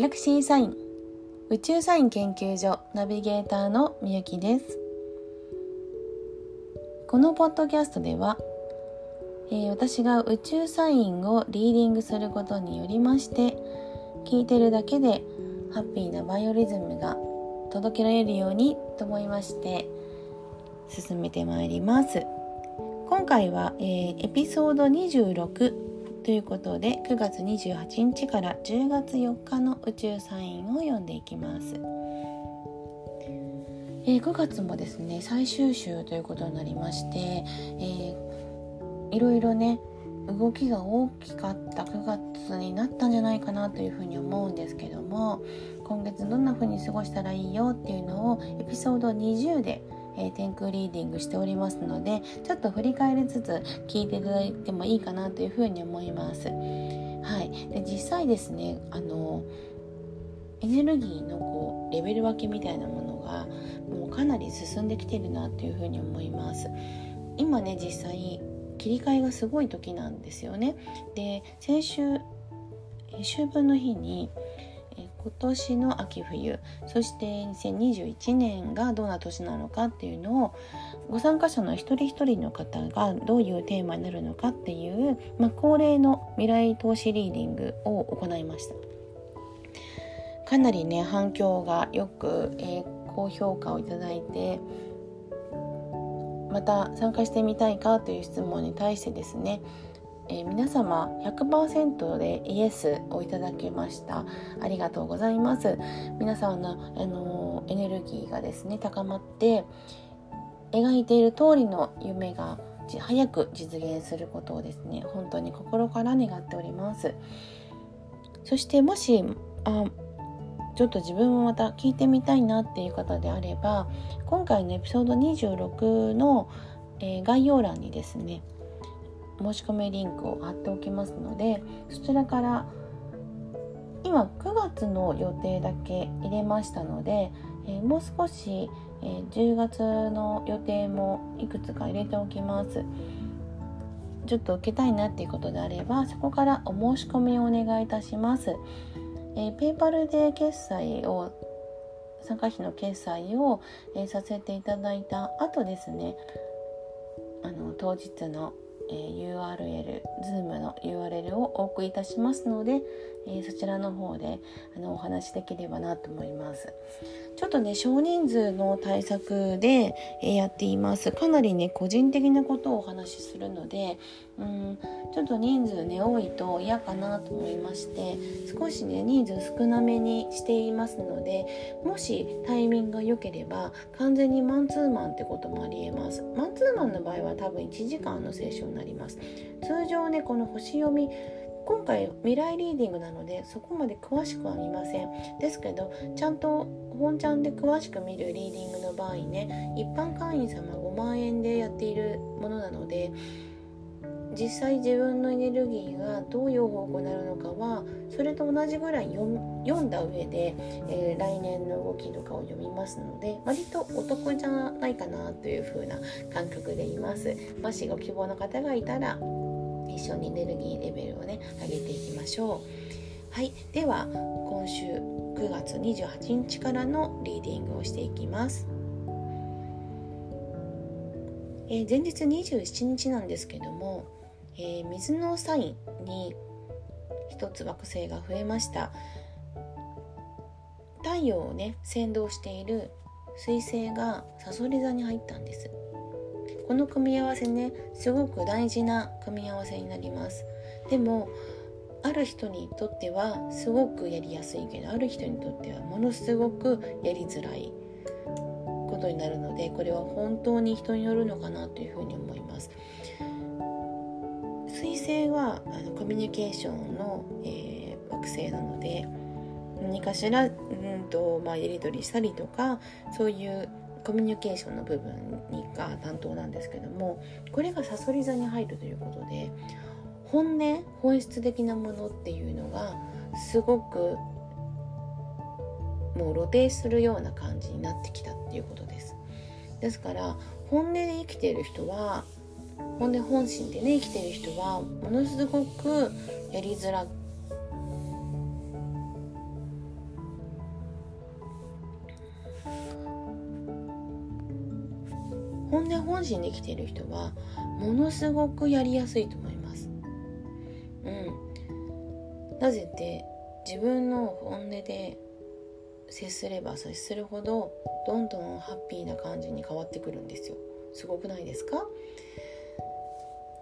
ギャラクシーサイン宇宙サイン研究所ナビゲーターのみゆきです。このポッドキャストでは、えー、私が宇宙サインをリーディングすることによりまして聞いてるだけでハッピーなバイオリズムが届けられるようにと思いまして進めてまいります。今回は、えー、エピソード26ということで9月28日から10月4日の宇宙サインを読んでいきます、えー、9月もですね最終週ということになりまして、えー、いろいろね動きが大きかった9月になったんじゃないかなというふうに思うんですけども今月どんな風に過ごしたらいいよっていうのをエピソード20でえ、天空リーディングしておりますのでちょっと振り返りつつ聞いていただいてもいいかなというふうに思います。はい、で実際ですねあのエネルギーのこうレベル分けみたいなものがもうかなり進んできてるなというふうに思います。今ね実際切り替えがすごい時なんですよね。で先週秋分の日に今年の秋冬そして2021年がどんな年なのかっていうのをご参加者の一人一人の方がどういうテーマになるのかっていう、まあ、恒例の未来投資リーディングを行いました。かなりね反響がよく、えー、高評価をいただいてまた参加してみたいかという質問に対してですねえー、皆様100%でイエスをいただきました。ありがとうございます。皆さんの、あのー、エネルギーがですね高まって描いている通りの夢が早く実現することをですね本当に心から願っております。そしてもしあちょっと自分もまた聞いてみたいなっていう方であれば今回のエピソード26の、え、概要欄にですね申し込みリンクを貼っておきますのでそちらから今9月の予定だけ入れましたので、えー、もう少し、えー、10月の予定もいくつか入れておきます。ちょっと受けたいなっていうことであればそこからお申し込みをお願いいたします、えー、ペーパルで決済を参加費の決済を、えー、させていただいた後ですねあの当日の URL、Zoom の URL をお送りいたしますので、えー、そちらの方であのお話しできればなと思います。ちょっとね、少人数の対策で、えー、やっています。かなりね、個人的なことをお話しするので、うん、ちょっと人数ね、多いと嫌かなと思いまして、少しね、人数少なめにしていますので、もしタイミングが良ければ、完全にマンツーマンってこともありえます。マンツーマンの場合は多分1時間のセッションになります。通常ね、この星読み、今回未来リーディングなのでそこまで詳しくは見ません。ですけどちゃんと本ちゃんで詳しく見るリーディングの場合ね一般会員様5万円でやっているものなので実際自分のエネルギーがどういう方向になるのかはそれと同じぐらい読んだ上で、えー、来年の動きとかを読みますので割とお得じゃないかなという風な感覚でいます。もしご希望の方がいたら一緒にエネルギーレベルをね上げていきましょう。はい。では今週9月28日からのリーディングをしていきます。えー、前日27日なんですけども、えー、水のサインに一つ惑星が増えました。太陽をね先導している彗星がさそり座に入ったんです。この組み合わせねすごく大事な組み合わせになります。でもある人にとってはすごくやりやすいけどある人にとってはものすごくやりづらいことになるのでこれは本当に人によるのかなというふうに思います。水星はあのコミュニケーションの、えー、惑星なので何かしら、うんとまあ、やり取りしたりとかそういうコミュニケーションの部分にが担当なんですけどもこれがさそり座に入るということで本音本質的なものっていうのがすごくもう露呈するような感じになってきたっていうことです。ですから本音で生きている人は本音本心でね生きている人はものすごくやりづら本心で生きている人はものすごくやりやすいと思います。うん。なぜって自分の本音で接すれば接するほどどんどんハッピーな感じに変わってくるんですよ。すごくないですか？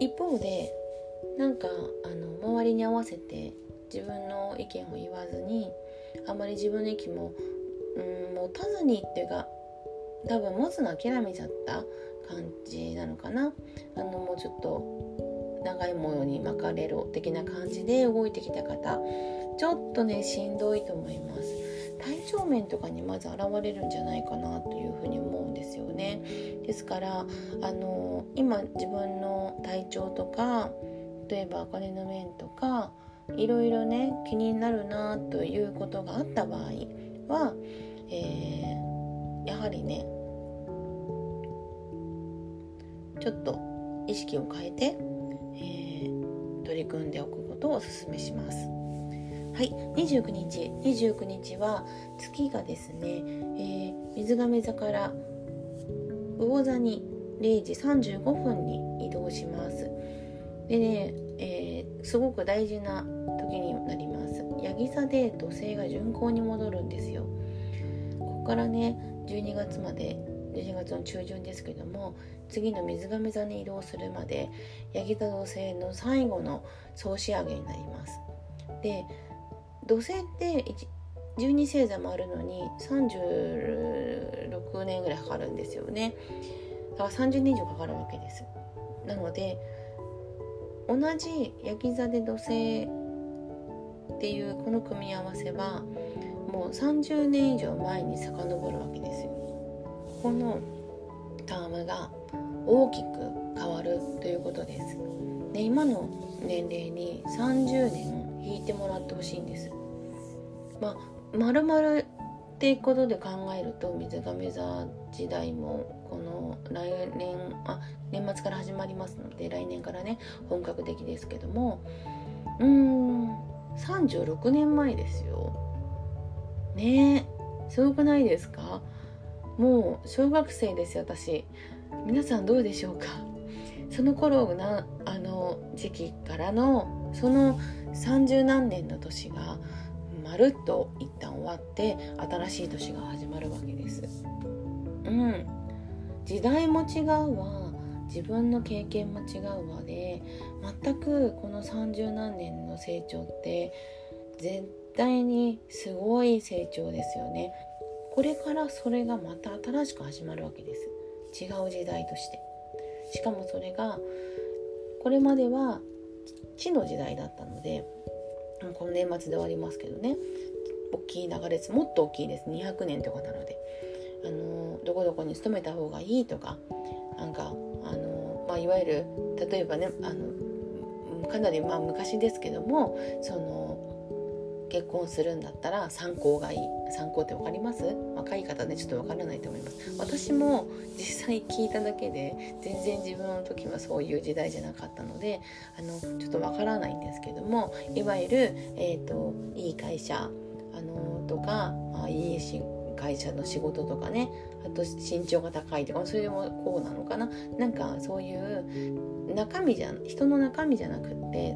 一方でなんかあの周りに合わせて自分の意見を言わずにあまり自分の意見もうん持たずにっていうか多分持つの諦めちゃった。感じなのかな。あのもうちょっと長い模様に巻かれろ的な感じで動いてきた方ちょっとねしんどいと思います。体調面とかにまず現れるんじゃないかなというふうに思うんですよね。ですからあの今自分の体調とか例えばお金の面とかいろいろね気になるなということがあった場合は、えー、やはりねちょっと意識を変えて、えー、取り組んでおくことをお勧めします。はい、29日29日は月がですね、えー、水亀座から魚座に0時35分に移動します。でね、えー、すごく大事な時になります。ヤギ座で土星が巡行に戻るんですよ。ここからね12月まで12月の中旬ですけども次の水亀座に移動するまでヤギ座土星の最後の総仕上げになります。で土星って12星座もあるのに36年ぐらいかかるんですよね。だから30年以上かかるわけです。なので同じヤギ座で土星っていうこの組み合わせはもう30年以上前に遡るわけですよ。このタームが大きく変わるということです。で今の年齢に30年引いてもらってほしいんです。まあ、丸々っていうことで考えると水亀座時代もこの来年あ年末から始まりますので来年からね本格的ですけどもうーん36年前ですよねえすごくないですか？もう小学生ですよ私皆さんどうでしょうか？その頃なあの時期からのその30何年の年がまるっと一旦終わって新しい年が始まるわけです。うん。時代も違うわ。自分の経験も違うわで全くこの30何年の成長って絶対にすごい成長ですよね。これからそれがまた新しく始まるわけです。違う時代として。しかもそれがこれまでは地の時代だったのでこの年末で終わりますけどね。大きい流れです。もっと大きいです。200年とかなので。あのどこどこに勤めた方がいいとかなんかあの、まあ、いわゆる例えばねあのかなりまあ昔ですけどもその結婚するんだったら参考がいい。参考って分かります？若い方ねちょっと分からないと思います。私も実際聞いただけで全然自分の時はそういう時代じゃなかったのであのちょっと分からないんですけどもいわゆる、えーと、いい会社あのとかあいい会社の仕事とかねあと身長が高いとかそれもこうなのかな。なんかそういう中身じゃ人の中身じゃなくって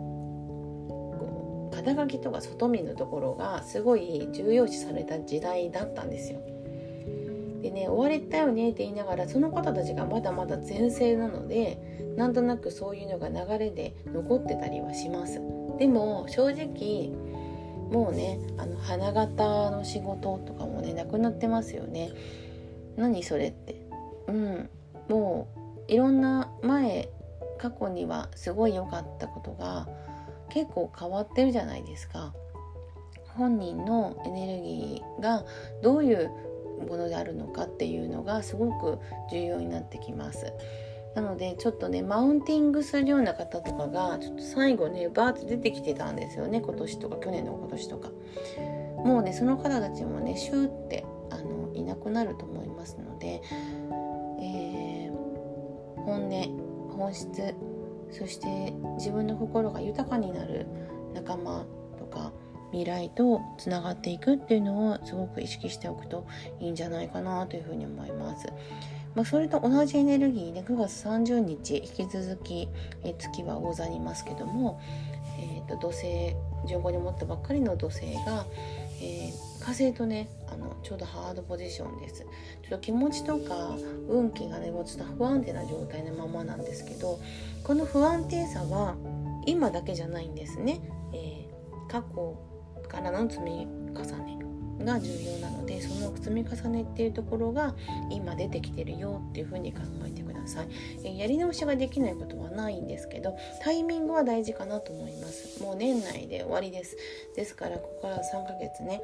肩書きとか外見のところがすごい重要視された時代だったんですよ。でね終わりたよねって言いながらその方たちがまだまだ全盛なのでなんとなくそういうのが流れで残ってたりはします。でも正直もうねあの花形の仕事とかもねなくなってますよね。何それって。うんもういろんな前過去にはすごい良かったことが結構変わってるじゃないですか。本人のエネルギーがどういうものであるのかっていうのがすごく重要になってきます。なのでちょっとねマウンティングするような方とかがちょっと最後ねバーッと出てきてたんですよね今年とか去年の今年とか。もうねその方たちもねシューってあのいなくなると思いますので、えー、本音本質そして自分の心が豊かになる仲間とか未来とつながっていくっていうのをすごく意識しておくといいんじゃないかなというふうに思います。まあ、それと同じエネルギーで9月30日引き続き、え月は大座にいますけども、えーと、土星順行に持ったばっかりの土星が、えー、火星とねあのちょうどハードポジションです。ちょっと気持ちとか運気がねもうちょっと不安定な状態のままなんですけどこの不安定さは今だけじゃないんですね、えー、過去からの積み重ねが重要なのでその積み重ねっていうところが今出てきてるよっていうふうに考えてください、えー、やり直しができないことはないんですけどタイミングは大事かなと思います。もう年内で終わりです。ですからここから3ヶ月ね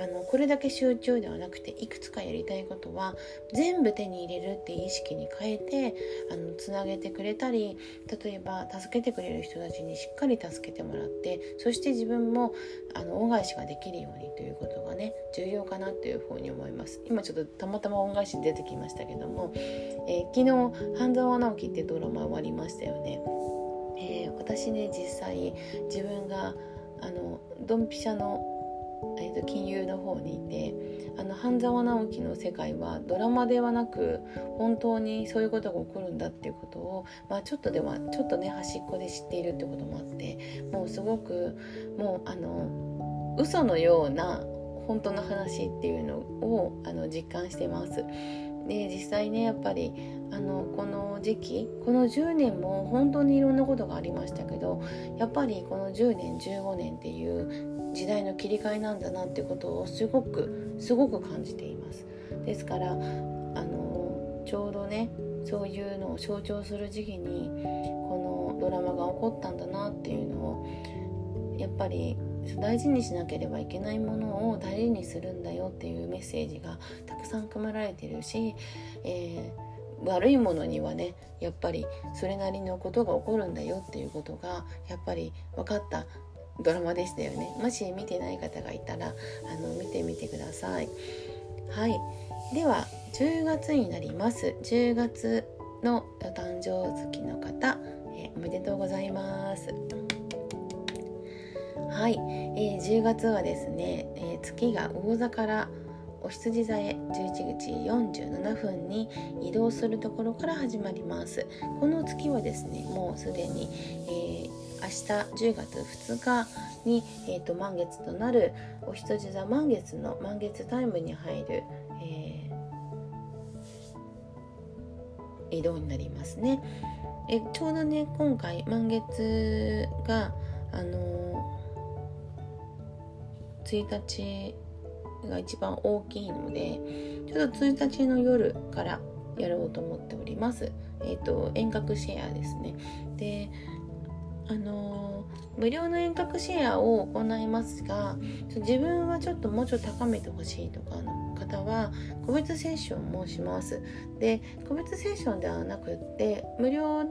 あのこれだけ集中ではなくていくつかやりたいことは全部手に入れるって意識に変えてあのつなげてくれたり例えば助けてくれる人たちにしっかり助けてもらってそして自分もあの恩返しができるようにということがね重要かなというふうに思います。今ちょっとたまたま恩返し出てきましたけども、えー、昨日半沢直樹ってドラマ終わりましたよね、えー、私ね実際自分があのドンピシャの、えーと、金融の方にいてあの半沢直樹の世界はドラマではなく本当にそういうことが起こるんだっていうことを、まあ、ちょっとではちょっとね端っこで知っているってこともあってもうすごくもうあの嘘のような本当の話っていうのをあの実感してます。で実際ねやっぱりあのこの時期この10年も本当にいろんなことがありましたけどやっぱりこの10年15年っていう時代の切り替えなんだなってことをすごくすごく感じています。ですからあのちょうどねそういうのを象徴する時期にこのドラマが起こったんだなっていうのをやっぱり大事にしなければいけないものを大事にするんだよっていうメッセージがたくさん組まれてるし、えー、悪いものにはねやっぱりそれなりのことが起こるんだよっていうことがやっぱり分かったドラマでしたよね。もし見てない方がいたらあの見てみてください。はい。では10月になります。10月のお誕生月の方、えー、おめでとうございます。はい、えー、10月はですね、えー、月が魚座からお羊座へ11時47分に移動するところから始まります。この月はですねもうすでに、えー、明日10月2日に、えーと、満月となるお羊座満月の満月タイムに入る、えー、移動になりますね。えちょうどね今回満月があの1日が一番大きいのでちょっと1日の夜からやろうと思っております。えっ、ー、と遠隔シェアですね。であのー、無料の遠隔シェアを行いますが自分はちょっともうちょっと高めてほしいとかの方は個別セッションもします。で個別セッションではなくって無料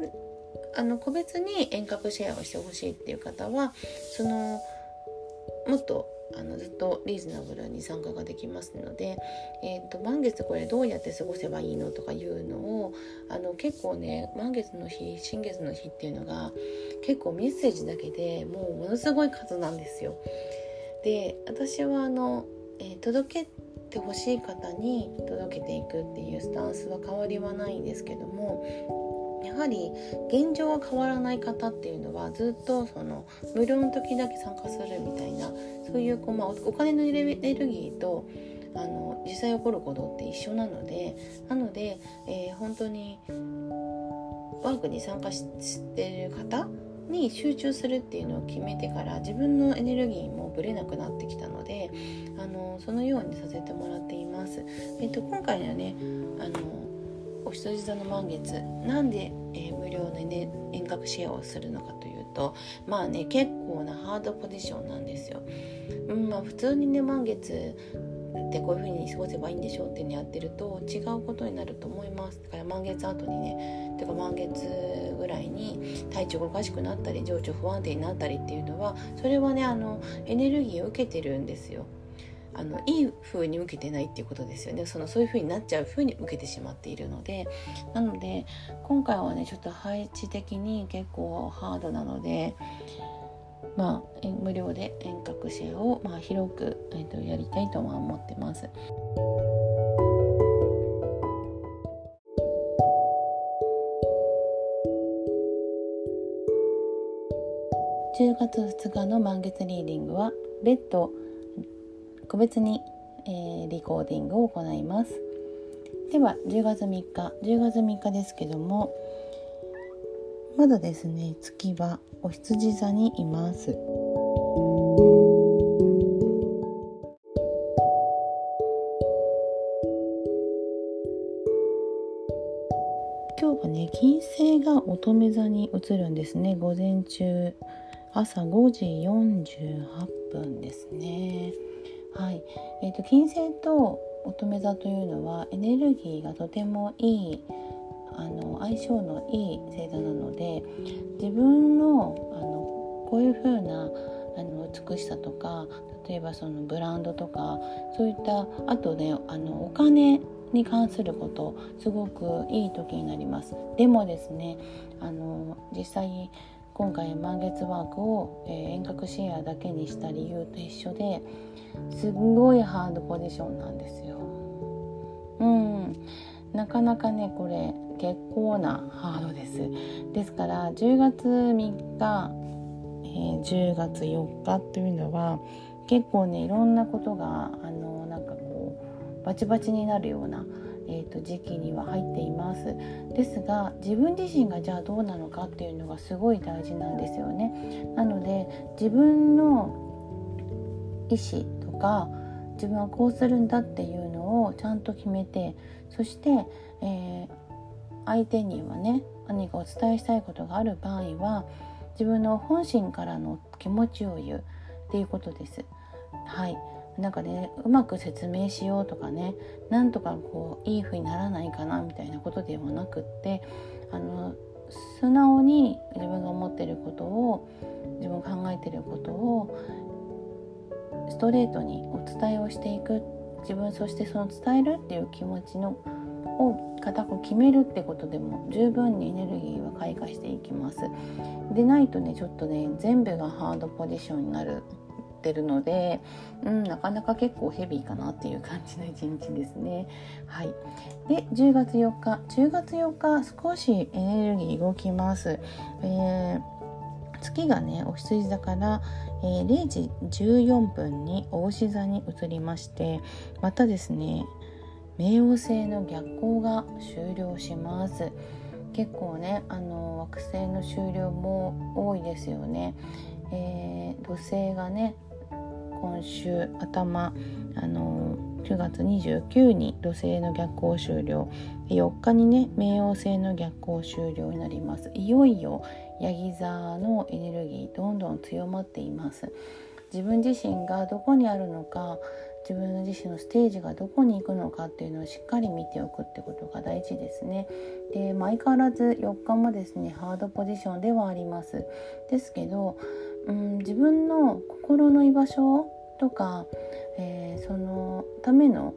あの個別に遠隔シェアをしてほしいっていう方はそのもっとあのずっとリーズナブルに参加ができますので、えーと、満月これどうやって過ごせばいいのとかいうのをあの結構ね満月の日新月の日っていうのが結構メッセージだけでもうものすごい数なんですよ。で私はあの、えー、届けてほしい方に届けていくっていうスタンスは変わりはないんですけどもはり現状が変わらない方っていうのはずっとその無料の時だけ参加するみたいなそういうこう、まあ、お金のエネルギーとあの実際起こることって一緒なのでなので、えー、本当にワークに参加してる方に集中するっていうのを決めてから自分のエネルギーもぶれなくなってきたのであのそのようにさせてもらっています。えっと、今回はねあのお羊座の満月。なんで、えー、無料でね遠隔シェアをするのかというとまあね結構なハードポジションなんですよ。うんまあ、普通にね満月ってこういう風に過ごせばいいんでしょうっていうのやってると違うことになると思います。だから満月後にねてか満月ぐらいに体調がおかしくなったり情緒不安定になったりっていうのはそれはねあのエネルギーを受けてるんですよ。あのいい風に受けてないっていうことですよねそのそういう風になっちゃう風に受けてしまっているのでなので今回はねちょっと配置的に結構ハードなので。まあ、無料で遠隔シェアを、まあ、広く、えー、とやりたいとは思ってます。10月2日の満月リーディングは「ベッド個別に、えー、リコーディングを行います。では10月3日。10月3日ですけどもまだですね月はお羊座にいます。今日はね金星が乙女座に移るんですね。午前中朝5時48分ですね。はい、えーと、金星と乙女座というのはエネルギーがとてもいいあの相性のいい星座なので自分のあのこういう風なあの美しさとか例えばそのブランドとかそういったあとねあのお金に関することすごくいい時になります。でもですねあの実際今回満月ワークを、え、遠隔シェアだけにした理由と一緒ですごいハードポジションなんですよ。うん。なかなかねこれ結構なハードです。ですから10月3日、えー、10月4日というのは結構ねいろんなことがあのなんかこうバチバチになるようなえーと、時期には入っています。ですが自分自身がじゃあどうなのかっていうのがすごい大事なんですよね。なので自分の意思とか自分はこうするんだっていうのをちゃんと決めてそして、えー、相手にはね何かお伝えしたいことがある場合は自分の本心からの気持ちを言うっていうことです。はい。なんかねうまく説明しようとかねなんとかこういい風にならないかなみたいなことではなくってあの素直に自分が思ってることを自分が考えてることをストレートにお伝えをしていく自分そしてその伝えるっていう気持ちのを固く決めるってことでも十分にエネルギーは開花していきます。でないとねちょっとね全部がハードポジションになる。ってるので、うん、なかなか結構ヘビーかなっていう感じの一日ですね。はい、で10月4日10月4日少しエネルギー動きます。えー月がねお羊座から、えー、0時14分にお牛座に移りましてまたですね冥王星の逆行が終了します結構ねあの惑星の終了も多いですよね、えー、土星がね今週頭あの9月29に土星の逆行終了4日にね冥王星の逆行終了になりますいよいよヤギ座のエネルギーどんどん強まっています自分自身がどこにあるのか自分自身のステージがどこに行くのかっていうのをしっかり見ておくってことが大事ですね。で、相変わらず4日もですねハードポジションではあります。ですけどうん、自分の心の居場所とか、えー、そのための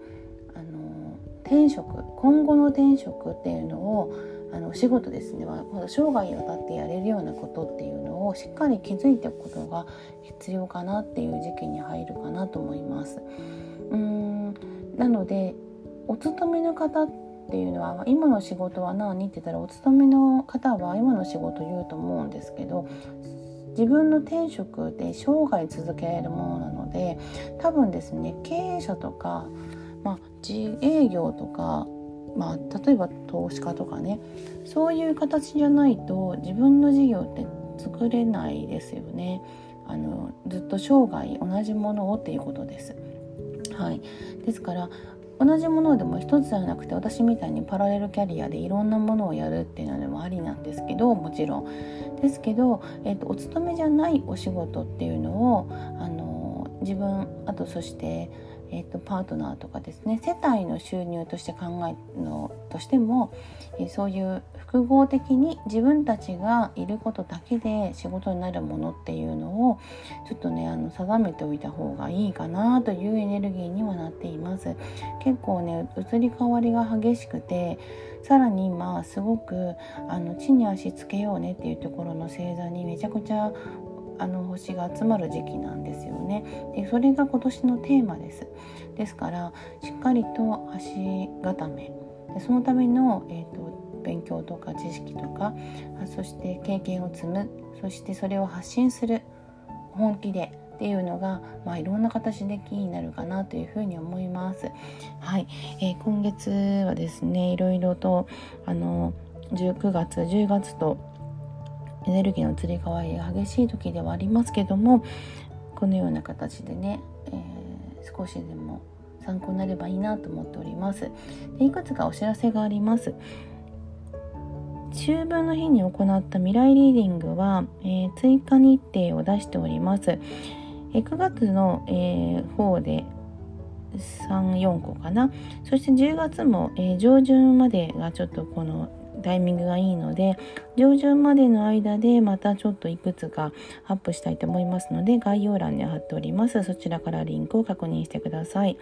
あの転職今後の転職っていうのをあのお仕事ですね生涯にわたってやれるようなことっていうのをしっかり気づいておくことが必要かなっていう時期に入るかなと思います。うんなのでお勤めの方っていうのは今の仕事は何って言ったらお勤めの方は今の仕事言うと思うんですけど自分の転職で生涯続けられるものなので多分ですね経営者とか、まあ、自営業とか、まあ、例えば投資家とかねそういう形じゃないと自分の事業って作れないですよね。あのずっと生涯同じものをっていうことです。はい、ですから同じものでも一つじゃなくて私みたいにパラレルキャリアでいろんなものをやるっていうのでもありなんですけどもちろんですけど、えーと、お勤めじゃないお仕事っていうのをあの自分あとそしてえーと、パートナーとかですね世帯の収入として考えるのとしても、えー、そういう複合的に自分たちがいることだけで仕事になるものっていうのをちょっとねあの定めておいた方がいいかなというエネルギーにはなっています。結構ね移り変わりが激しくてさらに今すごくあの地に足つけようねっていうところの星座にめちゃくちゃあの星が集まる時期なんですよね。でそれが今年のテーマです。ですからしっかりと足固め。でそのための、えーと、勉強とか知識とかそして経験を積む。そしてそれを発信する。本気で。っていうのが、まあ、いろんな形でキーになるかなというふうに思います。はい、えー、今月はですねいろいろとあの19月10月とエネルギーの移り変わりが激しい時ではありますけどもこのような形でね、えー、少しでも参考になればいいなと思っております。でいくつかお知らせがあります。秋分の日に行った未来リーディングは、えー、追加日程を出しております。9月の、えー、方で34個かな。そして10月も、えー、上旬までがちょっとこのタイミングがいいので上旬までの間でまたちょっといくつかアップしたいと思いますので概要欄に貼っております。そちらからリンクを確認してください、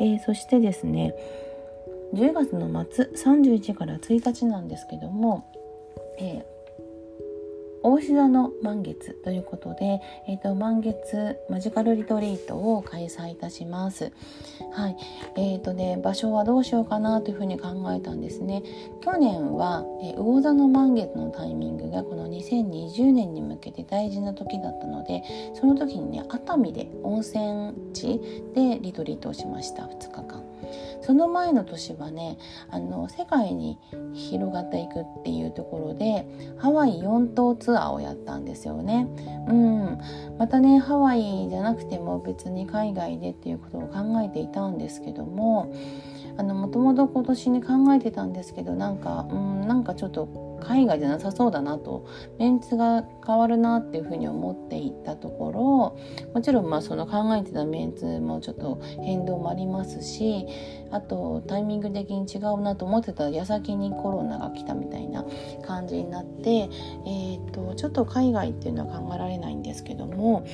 えー、そしてですね10月の末31から1日なんですけども、えー大志座の満月ということで、えーと、満月マジカルリトリートを開催いたします。はい、えーとね場所はどうしようかなというふうに考えたんですね。去年は、えー、魚座の満月のタイミングがこの2020年に向けて大事な時だったので、その時にね熱海で温泉地でリトリートをしました2日間。その前の年はねあの世界に広がっていくっていうところでハワイ4島ツアーをやったんですよね。うん、またねハワイじゃなくても別に海外でっていうことを考えていたんですけどももともと今年に考えてたんですけどなんかうんなんかちょっと海外じゃなさそうだなと。メンツが変わるなっていうふうに思っていたところもちろんまあその考えてたメンツもちょっと変動もありますしあとタイミング的に違うなと思ってた矢先にコロナが来たみたいな感じになって、えーと、ちょっと海外っていうのは考えられないんですけども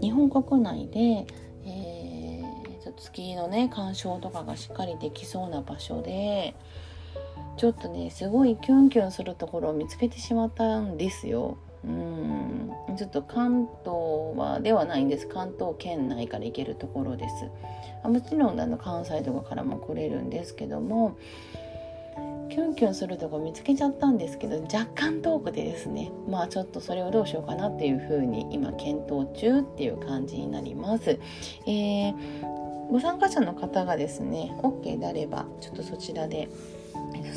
日本国内で、月のね鑑賞とかがしっかりできそうな場所で。ちょっとねすごいキュンキュンするところを見つけてしまったんですよ。うんちょっと関東はではないんです関東圏内から行けるところですあもちろんあの関西とかからも来れるんですけどもキュンキュンするとこ見つけちゃったんですけど若干遠くでですねまあちょっとそれをどうしようかなっていうふうに今検討中っていう感じになります。えー、ご参加者の方がですね OK であればちょっとそちらで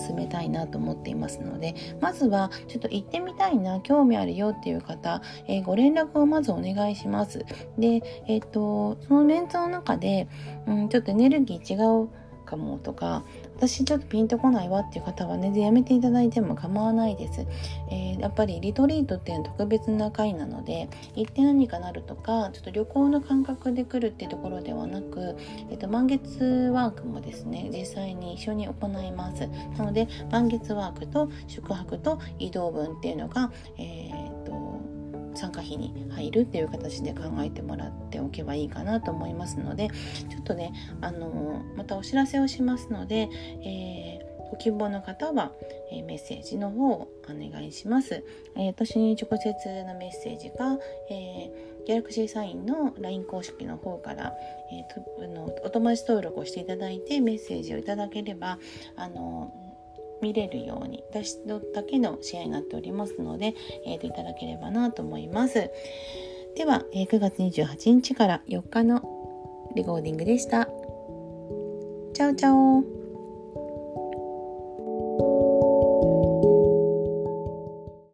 進めたいなと思っていますのでまずはちょっと行ってみたいな興味あるよっていう方、えー、ご連絡をまずお願いします。でえっ、ー、とそのメンツの中で、うん、ちょっとエネルギー違うかもとか私ちょっとピンとこないわっていう方はねやめていただいても構わないです、えー、やっぱりリトリートっていうのは特別な回なので行って何かなるとかちょっと旅行の感覚で来るっていうところではなく、えーと、満月ワークもですね実際に一緒に行います。なので満月ワークと宿泊と移動分っていうのがえー、参加費に入るっていう形で考えてもらっておけばいいかなと思いますのでちょっとねあのまたお知らせをしますので、えーご希望の方は、え、メッセージの方をお願いします。えー、私に直接のメッセージが、えー、ギャラクシーサインの LINE 公式の方から、えー、とのお友達登録をしていただいてメッセージをいただければあの見れるように私だけの試合になっておりますので、えー、といただければなと思います。では、えー、9月28日から4日のレコーディングでした。チャオチャオ